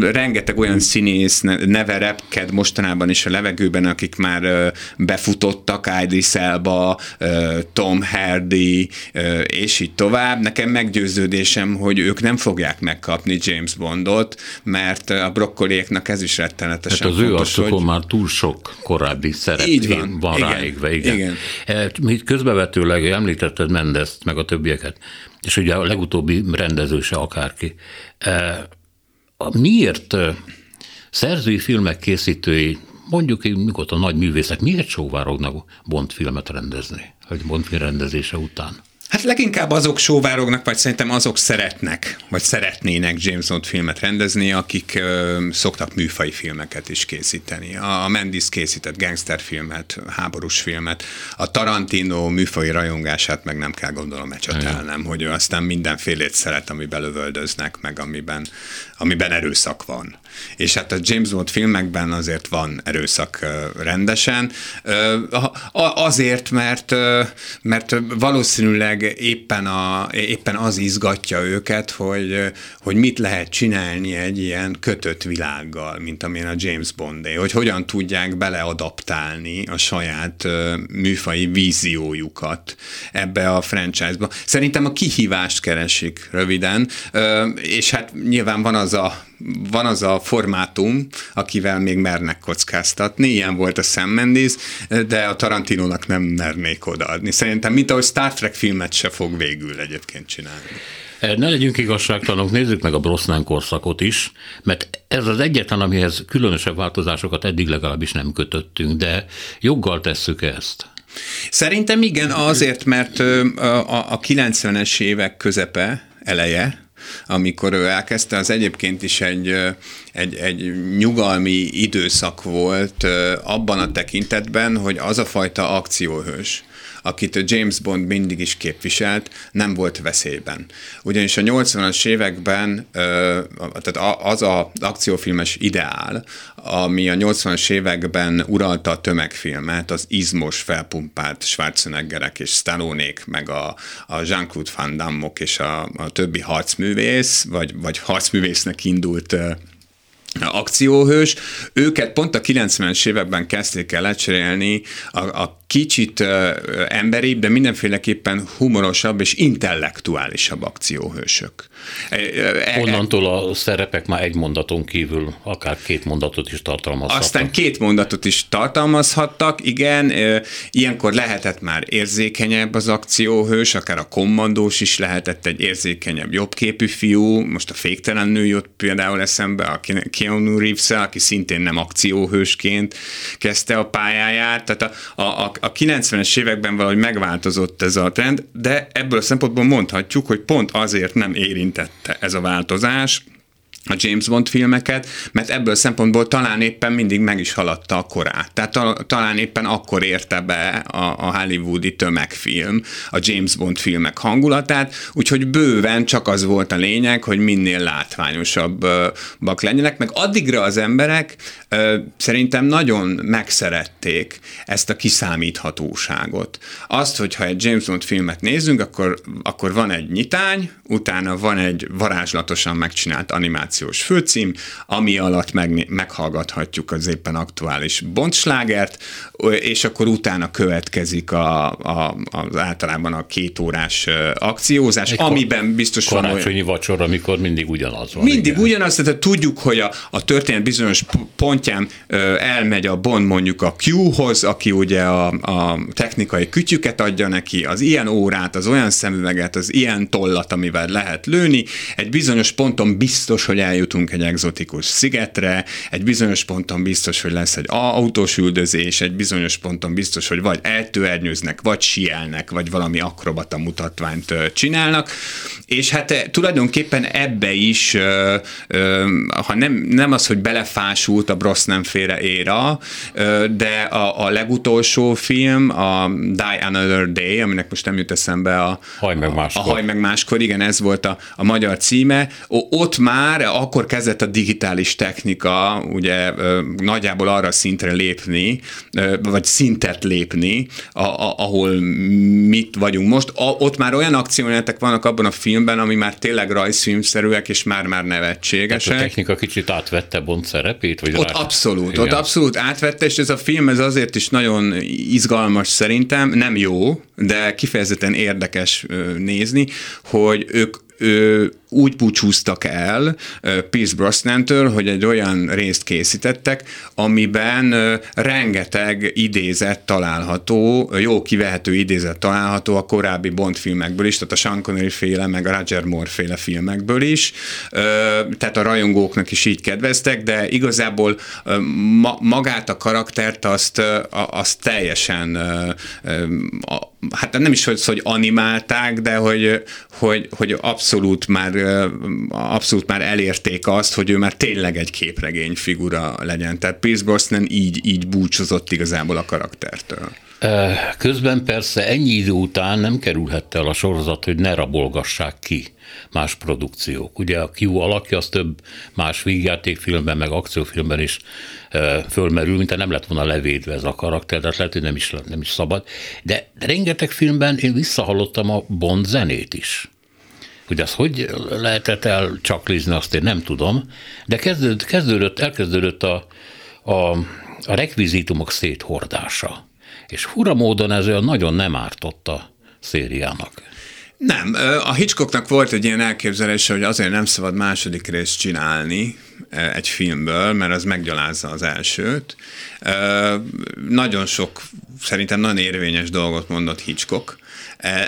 rengeteg olyan színész neve repked mostanában is a levegőben, akik már ö, befutottak Idris Elba, ö, Tom Hardy, és így tovább. Nekem meggyőződésem, hogy ők nem fogják megkapni James Bondot, mert a brokkoliéknak ez is rettenetesen hát az fontos, ő hogy... már túl sok korábbi szerep így van, van igen, ráégve. Igen. igen. E, közbevetőleg említetted Mendezt, meg a többieket, és ugye a legutóbbi rendező se akárki. E, miért szerzői filmek készítői mondjuk mikor a nagy művészek miért sóvárognak Bond filmet rendezni? hogy Bondfilm rendezése után? Hát leginkább azok sóvárognak, vagy szerintem azok szeretnek, vagy szeretnének James Bond filmet rendezni, akik ö, szoktak műfai filmeket is készíteni. A, a Mendes készített gangsterfilmet, háborús filmet, a Tarantino műfai rajongását meg nem kell gondolom ecsetelnem, hogy ő aztán mindenfélét szeret, amiben lövöldöznek, meg amiben, amiben erőszak van. És hát a James Bond filmekben azért van erőszak rendesen, azért, mert, mert valószínűleg éppen, a, éppen az izgatja őket, hogy, hogy mit lehet csinálni egy ilyen kötött világgal, mint amilyen a James Bondé, hogy hogyan tudják beleadaptálni a saját műfai víziójukat ebbe a franchise-ba. Szerintem a kihívást keresik röviden, és hát nyilván van az a van az a formátum, akivel még mernek kockáztatni, ilyen volt a Sam Mendes, de a Tarantinónak nem mernék odaadni. Szerintem, mint ahogy Star Trek filmet se fog végül egyébként csinálni. Ne legyünk igazságtalanok, nézzük meg a Brosnan korszakot is, mert ez az egyetlen, amihez különösebb változásokat eddig legalábbis nem kötöttünk, de joggal tesszük ezt. Szerintem igen, azért, mert a 90-es évek közepe, eleje, amikor ő elkezdte, az egyébként is egy, egy, egy nyugalmi időszak volt abban a tekintetben, hogy az a fajta akcióhős, akit James Bond mindig is képviselt, nem volt veszélyben. Ugyanis a 80-as években tehát az az akciófilmes ideál, ami a 80-as években uralta a tömegfilmet, az izmos, felpumpált Schwarzeneggerek és Stallonék, meg a, a Jean-Claude Van Damme-ok és a, a többi harcművész, vagy, vagy harcművésznek indult akcióhős, őket pont a 90-es években kezdték el lecserélni a, a kicsit uh, emberibb, de mindenféleképpen humorosabb és intellektuálisabb akcióhősök. Onnantól a szerepek már egy mondaton kívül akár két mondatot is tartalmazhattak. Aztán két mondatot is tartalmazhattak, igen, ilyenkor lehetett már érzékenyebb az akcióhős, akár a kommandós is lehetett egy érzékenyebb, jobbképű fiú, most a féktelen nő jött például eszembe, a Keanu reeves aki szintén nem akcióhősként kezdte a pályáját, tehát a, a, a 90-es években valahogy megváltozott ez a trend, de ebből a szempontból mondhatjuk, hogy pont azért nem érintette ez a változás, a James Bond filmeket, mert ebből szempontból talán éppen mindig meg is haladta a korát. Tehát ta, talán éppen akkor érte be a, a hollywoodi tömegfilm, a James Bond filmek hangulatát, úgyhogy bőven csak az volt a lényeg, hogy minél látványosabbak legyenek, meg addigra az emberek szerintem nagyon megszerették ezt a kiszámíthatóságot. Azt, hogyha egy James Bond filmet nézzünk, akkor, akkor van egy nyitány, utána van egy varázslatosan megcsinált animációs főcím, ami alatt meg, meghallgathatjuk az éppen aktuális bontslágert, és akkor utána következik a, a, az általában a két órás akciózás, egy amiben biztos van olyan... vacsora, amikor mindig ugyanaz van. Mindig igen. ugyanaz, tehát tudjuk, hogy a, a történet bizonyos pontján elmegy a Bond mondjuk a Q-hoz, aki ugye a, a technikai kütyüket adja neki, az ilyen órát, az olyan szemüveget, az ilyen tollat, amivel lehet lőni. Egy bizonyos ponton biztos, hogy eljutunk egy egzotikus szigetre, egy bizonyos ponton biztos, hogy lesz egy autós üldözés, egy bizonyos ponton biztos, hogy vagy eltőernyőznek, vagy sielnek, vagy valami akrobata mutatványt csinálnak, és hát tulajdonképpen ebbe is, ha nem, nem az, hogy belefásult a Brosnan féle éra, de a, a legutolsó film, a Die Another Day, aminek most nem jut eszembe a Haj meg máskor. A Haj meg máskor, igen, ez volt a, a magyar címe. Ott már akkor kezdett a digitális technika ugye nagyjából arra szintre lépni, vagy szintet lépni, a, a, ahol mit vagyunk most. A, ott már olyan akciójátek vannak abban a filmben, ami már tényleg rajzfilmszerűek, és már-már nevetségesek. Tehát a technika kicsit átvette Bond szerepét? Vagy ott rá... abszolút, Igen. ott abszolút átvette, és ez a film ez azért is nagyon izgalmas szerintem, nem jó, de kifejezetten érdekes nézni, hogy ők ő úgy búcsúztak el Pierce Brosnan-től, hogy egy olyan részt készítettek, amiben rengeteg idézet található, jó kivehető idézet található a korábbi Bond filmekből is, tehát a Sean Connery féle, meg a Roger Moore féle filmekből is, tehát a rajongóknak is így kedveztek, de igazából magát a karaktert azt, azt teljesen hát nem is, hogy, hogy animálták, de hogy, hogy, hogy abszolút már abszolút már elérték azt, hogy ő már tényleg egy képregény figura legyen. Tehát Pierce Brosnan így, így búcsúzott igazából a karaktertől. Közben persze ennyi idő után nem kerülhette el a sorozat, hogy ne rabolgassák ki más produkciók. Ugye a Q alakja az több más vígjátékfilmben, meg akciófilmben is fölmerül, mint nem lett volna levédve ez a karakter, tehát lehet, hogy nem is, nem is szabad. De rengeteg filmben én visszahallottam a Bond zenét is. Hogy az hogy lehetett el csaklizni, azt én nem tudom, de kezdődött, kezdődött elkezdődött a, a, a rekvizitumok széthordása. És fura módon ez olyan nagyon nem ártott a szériának. Nem, a Hitchcocknak volt egy ilyen elképzelése, hogy azért nem szabad második részt csinálni egy filmből, mert az meggyalázza az elsőt. Nagyon sok, szerintem nagyon érvényes dolgot mondott Hitchcock,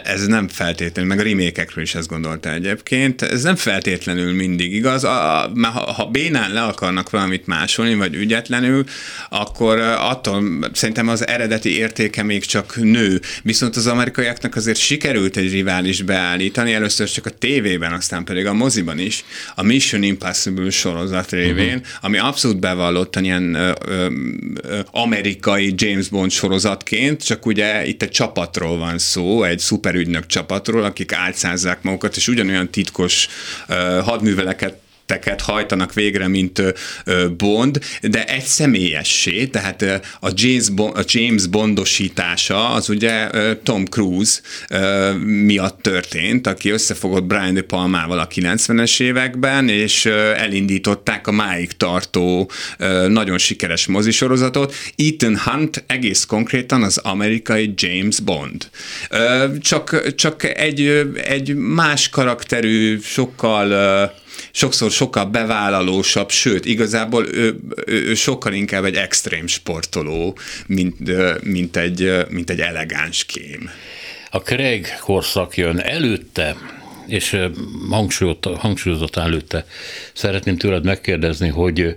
ez nem feltétlenül, meg a remékekről is ezt gondolta egyébként, ez nem feltétlenül mindig igaz. A, a, ha, ha bénán le akarnak valamit másolni, vagy ügyetlenül, akkor attól szerintem az eredeti értéke még csak nő. Viszont az amerikaiaknak azért sikerült egy rivális beállítani, először csak a tévében, aztán pedig a moziban is, a Mission Impossible sorozat révén, uh-huh. ami abszolút bevallottan ilyen ö, ö, ö, amerikai James Bond sorozatként, csak ugye itt egy csapatról van szó, egy szuperügynök csapatról, akik álcázzák magukat, és ugyanolyan titkos uh, hadműveleket tetteket hajtanak végre, mint Bond, de egy személyessé, tehát a James, Bond, a James Bondosítása az ugye Tom Cruise miatt történt, aki összefogott Brian De Palmával a 90-es években, és elindították a máig tartó nagyon sikeres mozisorozatot. Ethan Hunt egész konkrétan az amerikai James Bond. Csak, csak egy, egy más karakterű, sokkal sokszor sokkal bevállalósabb, sőt, igazából ő, ő, sokkal inkább egy extrém sportoló, mint, mint, egy, mint egy elegáns kém. A Craig korszak jön előtte, és hangsúlyozottan előtte szeretném tőled megkérdezni, hogy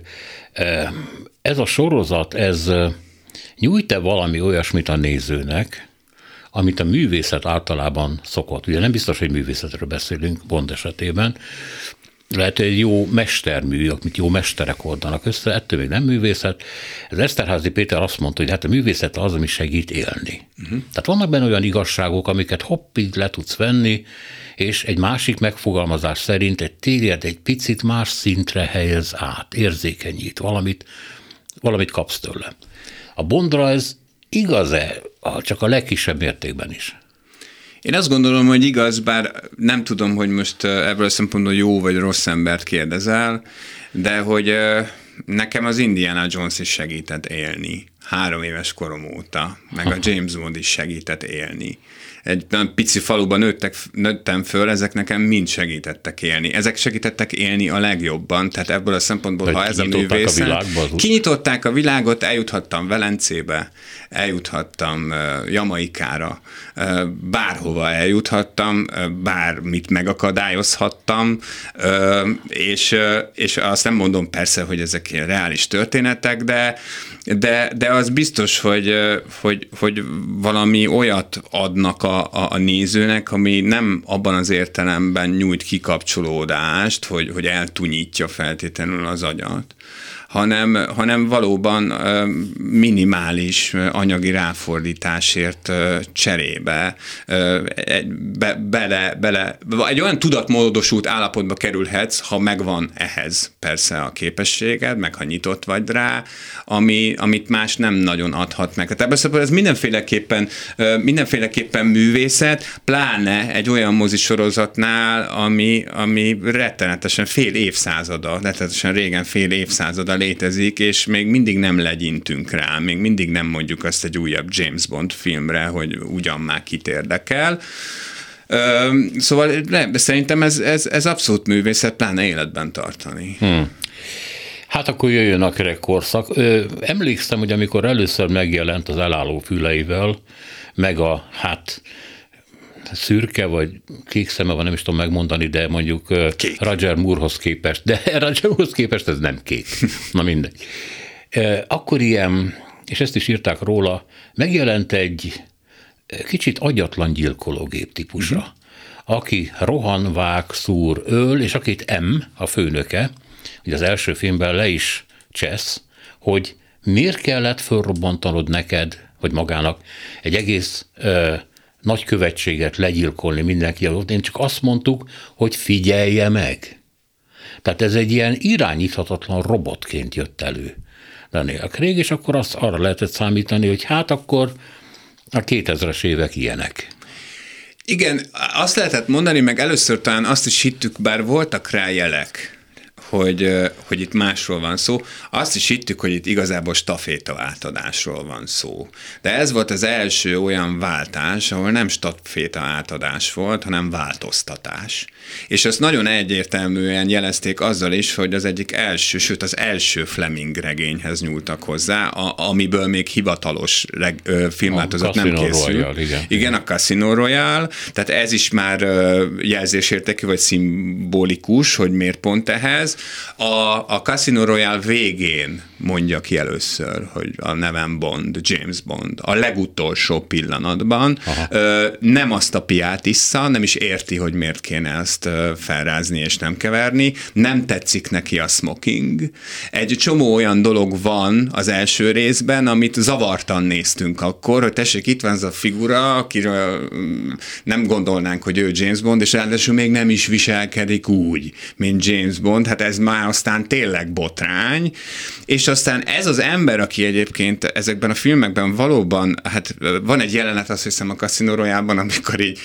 ez a sorozat, ez nyújt-e valami olyasmit a nézőnek, amit a művészet általában szokott. Ugye nem biztos, hogy művészetről beszélünk Bond esetében, lehet, hogy egy jó mestermű, amit jó mesterek oldanak össze, ettől még nem művészet. Ez Eszterházi Péter azt mondta, hogy hát a művészet az, ami segít élni. Uh-huh. Tehát vannak benne olyan igazságok, amiket hoppig le tudsz venni, és egy másik megfogalmazás szerint egy téged egy picit más szintre helyez át, érzékenyít, valamit, valamit kapsz tőle. A Bondra ez igaz-e, csak a legkisebb mértékben is? Én azt gondolom, hogy igaz, bár nem tudom, hogy most ebből a szempontból jó vagy rossz embert kérdezel, de hogy nekem az Indiana Jones is segített élni három éves korom óta, meg a James Bond is segített élni egy pici faluban nőttek, nőttem föl, ezek nekem mind segítettek élni. Ezek segítettek élni a legjobban, tehát ebből a szempontból, ha ez a művész. Kinyitották a világot, eljuthattam Velencébe, eljuthattam Jamaikára, bárhova eljuthattam, bármit megakadályozhattam, és, és azt nem mondom persze, hogy ezek ilyen reális történetek, de, de, de az biztos, hogy, hogy, hogy valami olyat adnak a, a, a nézőnek, ami nem abban az értelemben nyújt kikapcsolódást, hogy, hogy eltunyítja feltétlenül az agyat, hanem, hanem valóban minimális anyagi ráfordításért cserébe be, bele, bele, egy olyan tudatmódosult állapotba kerülhetsz, ha megvan ehhez persze a képességed, meg ha nyitott vagy rá, ami, amit más nem nagyon adhat meg. Tehát ebből ez mindenféleképpen, mindenféleképpen művészet, pláne egy olyan mozisorozatnál, ami, ami rettenetesen fél évszázada, rettenetesen régen fél évszázada létezik, és még mindig nem legyintünk rá, még mindig nem mondjuk azt egy újabb James Bond filmre, hogy ugyan már kit érdekel. Szóval nem, de szerintem ez, ez, ez abszolút művészet, pláne életben tartani. Hmm. Hát akkor jöjjön a kerek korszak. Emlékszem, hogy amikor először megjelent az elálló füleivel, meg a hát szürke vagy kék szeme van, nem is tudom megmondani, de mondjuk kék. Roger Moorehoz képest, de Roger Moorehoz képest ez nem kék. Na mindegy. Akkor ilyen, és ezt is írták róla, megjelent egy kicsit agyatlan gyilkológép típusra, uh-huh. aki rohan, vág, szúr, öl, és akit M, a főnöke, ugye az első filmben le is csesz, hogy miért kellett fölrobbantanod neked, vagy magának egy egész ö, nagykövetséget legyilkolni mindenki előtt. Én csak azt mondtuk, hogy figyelje meg. Tehát ez egy ilyen irányíthatatlan robotként jött elő Daniel Craig, és akkor azt arra lehetett számítani, hogy hát akkor a 2000-es évek ilyenek. Igen, azt lehetett mondani, meg először talán azt is hittük, bár voltak rá jelek, hogy, hogy itt másról van szó. Azt is hittük, hogy itt igazából staféta átadásról van szó. De ez volt az első olyan váltás, ahol nem staféta átadás volt, hanem változtatás. És ezt nagyon egyértelműen jelezték azzal is, hogy az egyik első, sőt az első Fleming regényhez nyúltak hozzá, a, amiből még hivatalos reg, ö, filmváltozat nem készült. Royale, igen. igen, a Casino Royale, tehát ez is már jelzésértekű, vagy szimbolikus, hogy miért pont ehhez. A, a Casino Royale végén mondja ki először, hogy a nevem Bond, James Bond, a legutolsó pillanatban. Aha. Nem azt a piát issza, nem is érti, hogy miért kéne ezt felrázni és nem keverni. Nem tetszik neki a smoking. Egy csomó olyan dolog van az első részben, amit zavartan néztünk akkor, hogy tessék, itt van ez a figura, akiről mm, nem gondolnánk, hogy ő James Bond, és ráadásul még nem is viselkedik úgy, mint James Bond. Hát ez már aztán tényleg botrány. És aztán ez az ember, aki egyébként ezekben a filmekben valóban, hát van egy jelenet, azt hiszem a Royale-ban, amikor így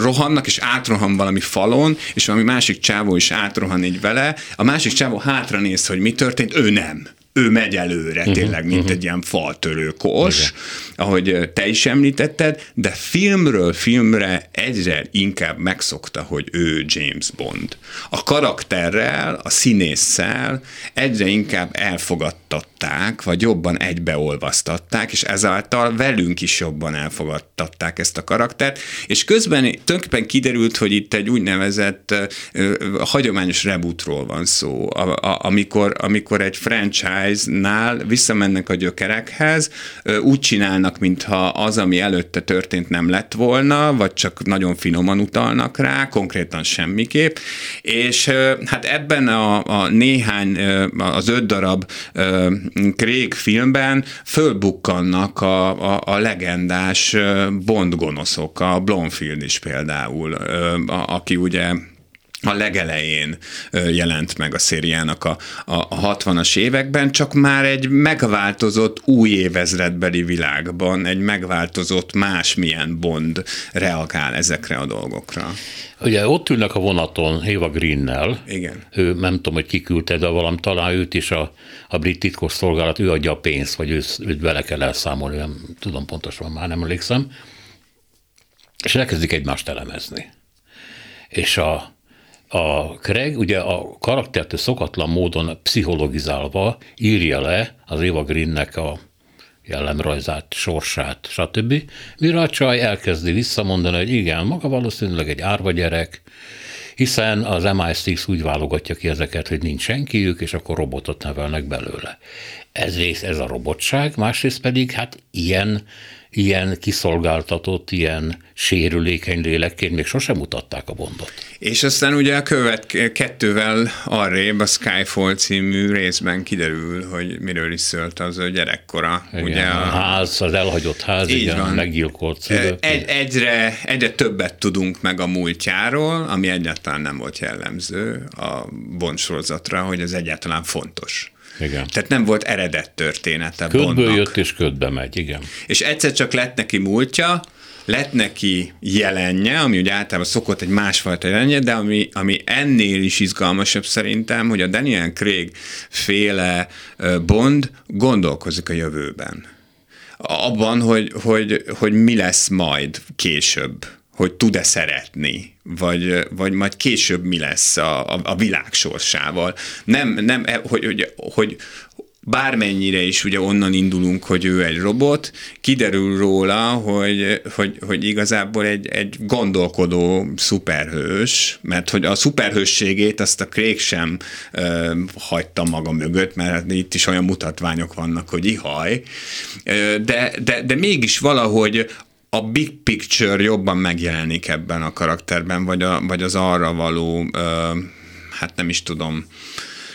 rohannak, és átrohan valami falon, és valami másik csávó is átrohan így vele, a másik csávó hátra néz, hogy mi történt, ő nem ő megy előre, uh-huh, tényleg, mint uh-huh. egy ilyen faltörő kos, Igen. ahogy te is említetted, de filmről filmre egyre inkább megszokta, hogy ő James Bond. A karakterrel, a színésszel egyre inkább elfogadtatták, vagy jobban egybeolvasztatták, és ezáltal velünk is jobban elfogadtatták ezt a karaktert, és közben tulajdonképpen kiderült, hogy itt egy úgynevezett hagyományos rebootról van szó, a, a, amikor, amikor egy franchise Enterprise-nál visszamennek a gyökerekhez, úgy csinálnak, mintha az, ami előtte történt nem lett volna, vagy csak nagyon finoman utalnak rá, konkrétan semmiképp, és hát ebben a, a néhány, az öt darab Craig filmben fölbukkannak a, a, a legendás Bond gonoszok, a Blomfield is például, aki ugye a legelején jelent meg a szériának a, a 60-as években, csak már egy megváltozott új évezredbeli világban, egy megváltozott másmilyen Bond reagál ezekre a dolgokra. Ugye ott ülnek a vonaton Eva Greennel. Igen. Ő nem tudom, hogy kiküldte, de valam talán őt is a, a brit titkos szolgálat, ő adja a pénzt, vagy ő, őt vele kell elszámolni, nem tudom pontosan, már nem emlékszem. És elkezdik egymást elemezni. És a, a Craig ugye a karaktert szokatlan módon pszichologizálva írja le az Eva Greennek a jellemrajzát, sorsát, stb. Mire a csaj elkezdi visszamondani, hogy igen, maga valószínűleg egy árva gyerek, hiszen az MI6 úgy válogatja ki ezeket, hogy nincs senkiük, és akkor robotot nevelnek belőle. Ezért ez a robotság, másrészt pedig hát ilyen ilyen kiszolgáltatott, ilyen sérülékeny lélekként még sosem mutatták a bondot. És aztán ugye a követ kettővel arrébb a Skyfall című részben kiderül, hogy miről is szólt az a gyerekkora. Igen, ugye a, ház, az elhagyott ház, így igen, van. meggyilkolt szülők. Egy, egyre, egyre többet tudunk meg a múltjáról, ami egyáltalán nem volt jellemző a Bond sorozatra, hogy ez egyáltalán fontos. Igen. Tehát nem volt eredet története Ködből Bondnak. jött és ködbe megy, igen. És egyszer csak lett neki múltja, lett neki jelenje, ami ugye általában szokott egy másfajta jelenje, de ami, ami ennél is izgalmasabb szerintem, hogy a Daniel Craig féle Bond gondolkozik a jövőben. Abban, hogy, hogy, hogy mi lesz majd később hogy tud-e szeretni, vagy, vagy majd később mi lesz a, a, a világ sorsával. Nem, nem e, hogy, hogy, hogy bármennyire is ugye onnan indulunk, hogy ő egy robot, kiderül róla, hogy, hogy, hogy igazából egy, egy gondolkodó szuperhős, mert hogy a szuperhősségét azt a Craig sem ö, hagyta maga mögött, mert hát itt is olyan mutatványok vannak, hogy ihaj, de, de, de mégis valahogy a big picture jobban megjelenik ebben a karakterben, vagy, a, vagy az arra való, ö, hát nem is tudom,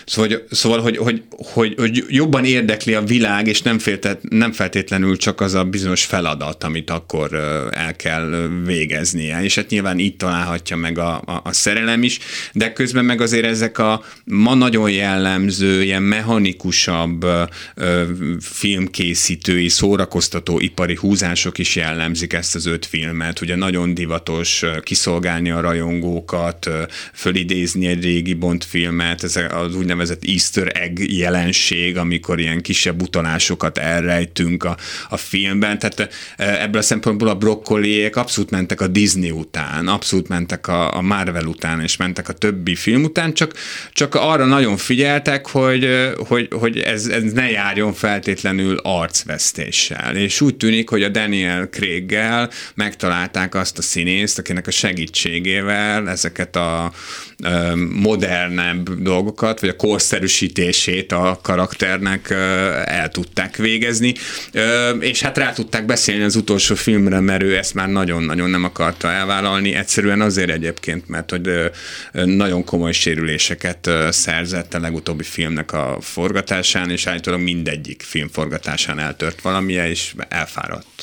Szóval, hogy, szóval hogy, hogy, hogy, hogy jobban érdekli a világ, és nem, féltet, nem feltétlenül csak az a bizonyos feladat, amit akkor el kell végeznie. És hát nyilván így találhatja meg a, a, a szerelem is, de közben meg azért ezek a ma nagyon jellemző, ilyen mechanikusabb filmkészítői, szórakoztató ipari húzások is jellemzik ezt az öt filmet. Ugye nagyon divatos kiszolgálni a rajongókat, fölidézni egy régi Bond filmet, ez az úgynevezett úgynevezett easter egg jelenség, amikor ilyen kisebb utalásokat elrejtünk a, a filmben. Tehát e, ebből a szempontból a brokkoliék abszolút mentek a Disney után, abszolút mentek a, a Marvel után, és mentek a többi film után, csak, csak arra nagyon figyeltek, hogy, hogy, hogy ez, ez ne járjon feltétlenül arcvesztéssel. És úgy tűnik, hogy a Daniel Craig-gel megtalálták azt a színészt, akinek a segítségével ezeket a modernebb dolgokat, vagy a korszerűsítését a karakternek el tudták végezni, és hát rá tudták beszélni az utolsó filmre, mert ő ezt már nagyon-nagyon nem akarta elvállalni, egyszerűen azért egyébként, mert hogy nagyon komoly sérüléseket szerzett a legutóbbi filmnek a forgatásán, és állítólag mindegyik film forgatásán eltört valamilyen, és elfáradt.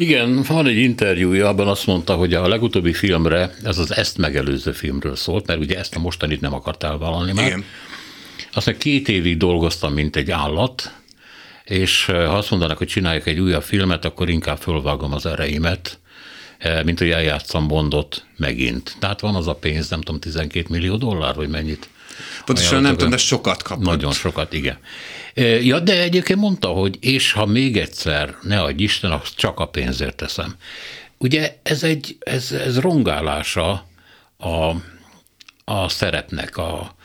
Igen, van egy interjúja, abban azt mondta, hogy a legutóbbi filmre, ez az ezt megelőző filmről szólt, mert ugye ezt a mostanit nem akart elvállalni már. Igen. Aztán két évig dolgoztam, mint egy állat, és ha azt mondanak, hogy csinálják egy újabb filmet, akkor inkább fölvágom az ereimet, mint hogy eljátszam Bondot megint. Tehát van az a pénz, nem tudom, 12 millió dollár, vagy mennyit. Pontosan nem tudom, de sokat kapott. Nagyon sokat, igen. Ja, de egyébként mondta, hogy és ha még egyszer, ne adj Isten, azt csak a pénzért teszem. Ugye ez egy, ez, ez rongálása a, a szerepnek, a,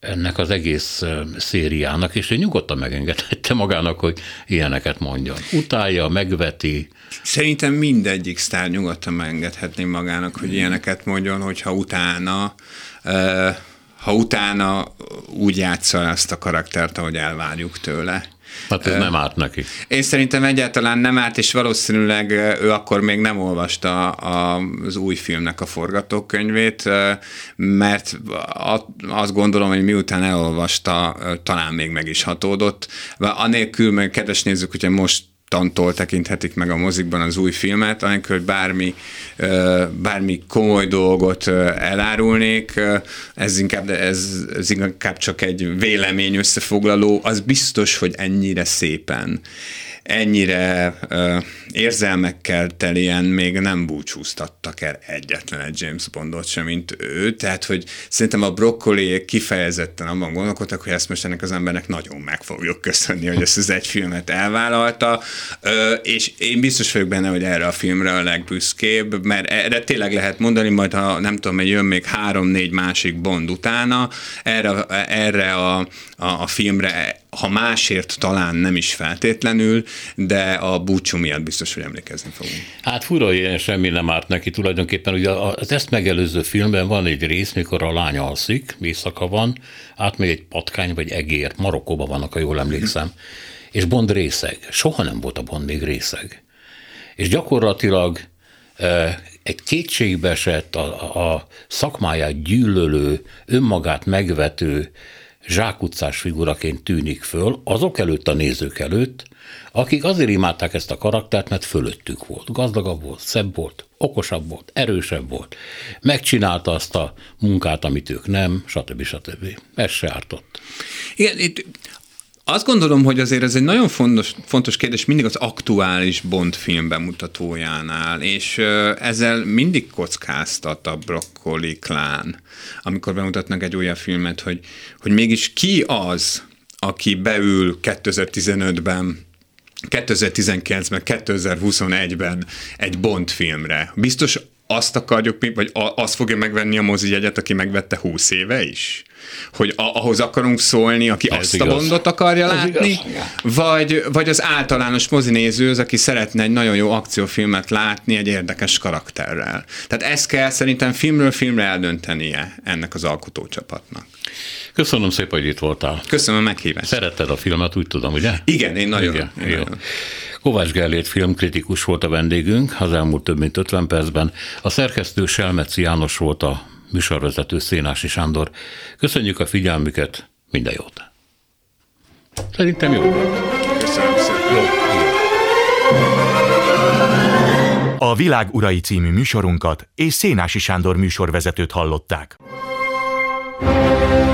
ennek az egész szériának, és ő nyugodtan megengedhette magának, hogy ilyeneket mondjon. Utálja, megveti. Szerintem mindegyik sztár nyugodtan megengedhetné magának, hogy ilyeneket mondjon, hogyha utána ha utána úgy játsza ezt a karaktert, ahogy elvárjuk tőle. Hát ez nem árt neki. Én szerintem egyáltalán nem árt, és valószínűleg ő akkor még nem olvasta az új filmnek a forgatókönyvét, mert azt gondolom, hogy miután elolvasta, talán még meg is hatódott. Anélkül, meg kedves nézzük, hogyha most tantól tekinthetik meg a mozikban az új filmet, anélkül, hogy bármi, bármi komoly dolgot elárulnék, ez inkább, ez, ez inkább csak egy vélemény összefoglaló, az biztos, hogy ennyire szépen ennyire uh, érzelmekkel telien még nem búcsúztattak el egyetlen egy James Bondot sem, mint ő, tehát hogy szerintem a brokkoli kifejezetten abban gondolkodtak, hogy ezt most ennek az embernek nagyon meg fogjuk köszönni, hogy ezt az egy filmet elvállalta, uh, és én biztos vagyok benne, hogy erre a filmre a legbüszkébb, mert erre tényleg lehet mondani, majd ha nem tudom, hogy jön még három-négy másik Bond utána, erre, erre a, a, a filmre ha másért talán nem is feltétlenül, de a búcsú miatt biztos, hogy emlékezni fogunk. Hát fura, ilyen semmi nem árt neki tulajdonképpen. Ugye az ezt megelőző filmben van egy rész, mikor a lány alszik, éjszaka van, átmegy egy patkány vagy egér, Marokkóban vannak, ha jól emlékszem, és Bond részeg. Soha nem volt a Bond még részeg. És gyakorlatilag egy kétségbe esett, a, a szakmáját gyűlölő, önmagát megvető, zsákutcás figuraként tűnik föl azok előtt a nézők előtt, akik azért imádták ezt a karaktert, mert fölöttük volt. Gazdagabb volt, szebb volt, okosabb volt, erősebb volt. Megcsinálta azt a munkát, amit ők nem, stb. stb. Ez se ártott. Igen, itt azt gondolom, hogy azért ez egy nagyon fontos, fontos kérdés mindig az aktuális Bond film bemutatójánál, és ezzel mindig kockáztat a Broccoli klán, amikor bemutatnak egy olyan filmet, hogy, hogy mégis ki az, aki beül 2015-ben 2019-ben, 2021-ben egy Bond filmre. Biztos azt akarjuk, vagy azt fogja megvenni a mozi jegyet, aki megvette 20 éve is? Hogy a, ahhoz akarunk szólni, aki Ez azt igaz. a bondot akarja Ez látni, vagy, vagy az általános mozinéző az, aki szeretne egy nagyon jó akciófilmet látni egy érdekes karakterrel. Tehát ezt kell szerintem filmről filmre eldöntenie ennek az alkotócsapatnak. Köszönöm szépen, hogy itt voltál. Köszönöm a meghívást. Szeretted a filmet, úgy tudom, ugye? Igen, én nagyon. Igen, én jó. Kovács Gellét filmkritikus volt a vendégünk az elmúlt több mint 50 percben. A szerkesztő Selmeci János volt a műsorvezető Szénási Sándor. Köszönjük a figyelmüket, minden jót! Szerintem jó Köszönöm szépen. Jó, A Világ Urai című műsorunkat és Szénási Sándor műsorvezetőt hallották. thank you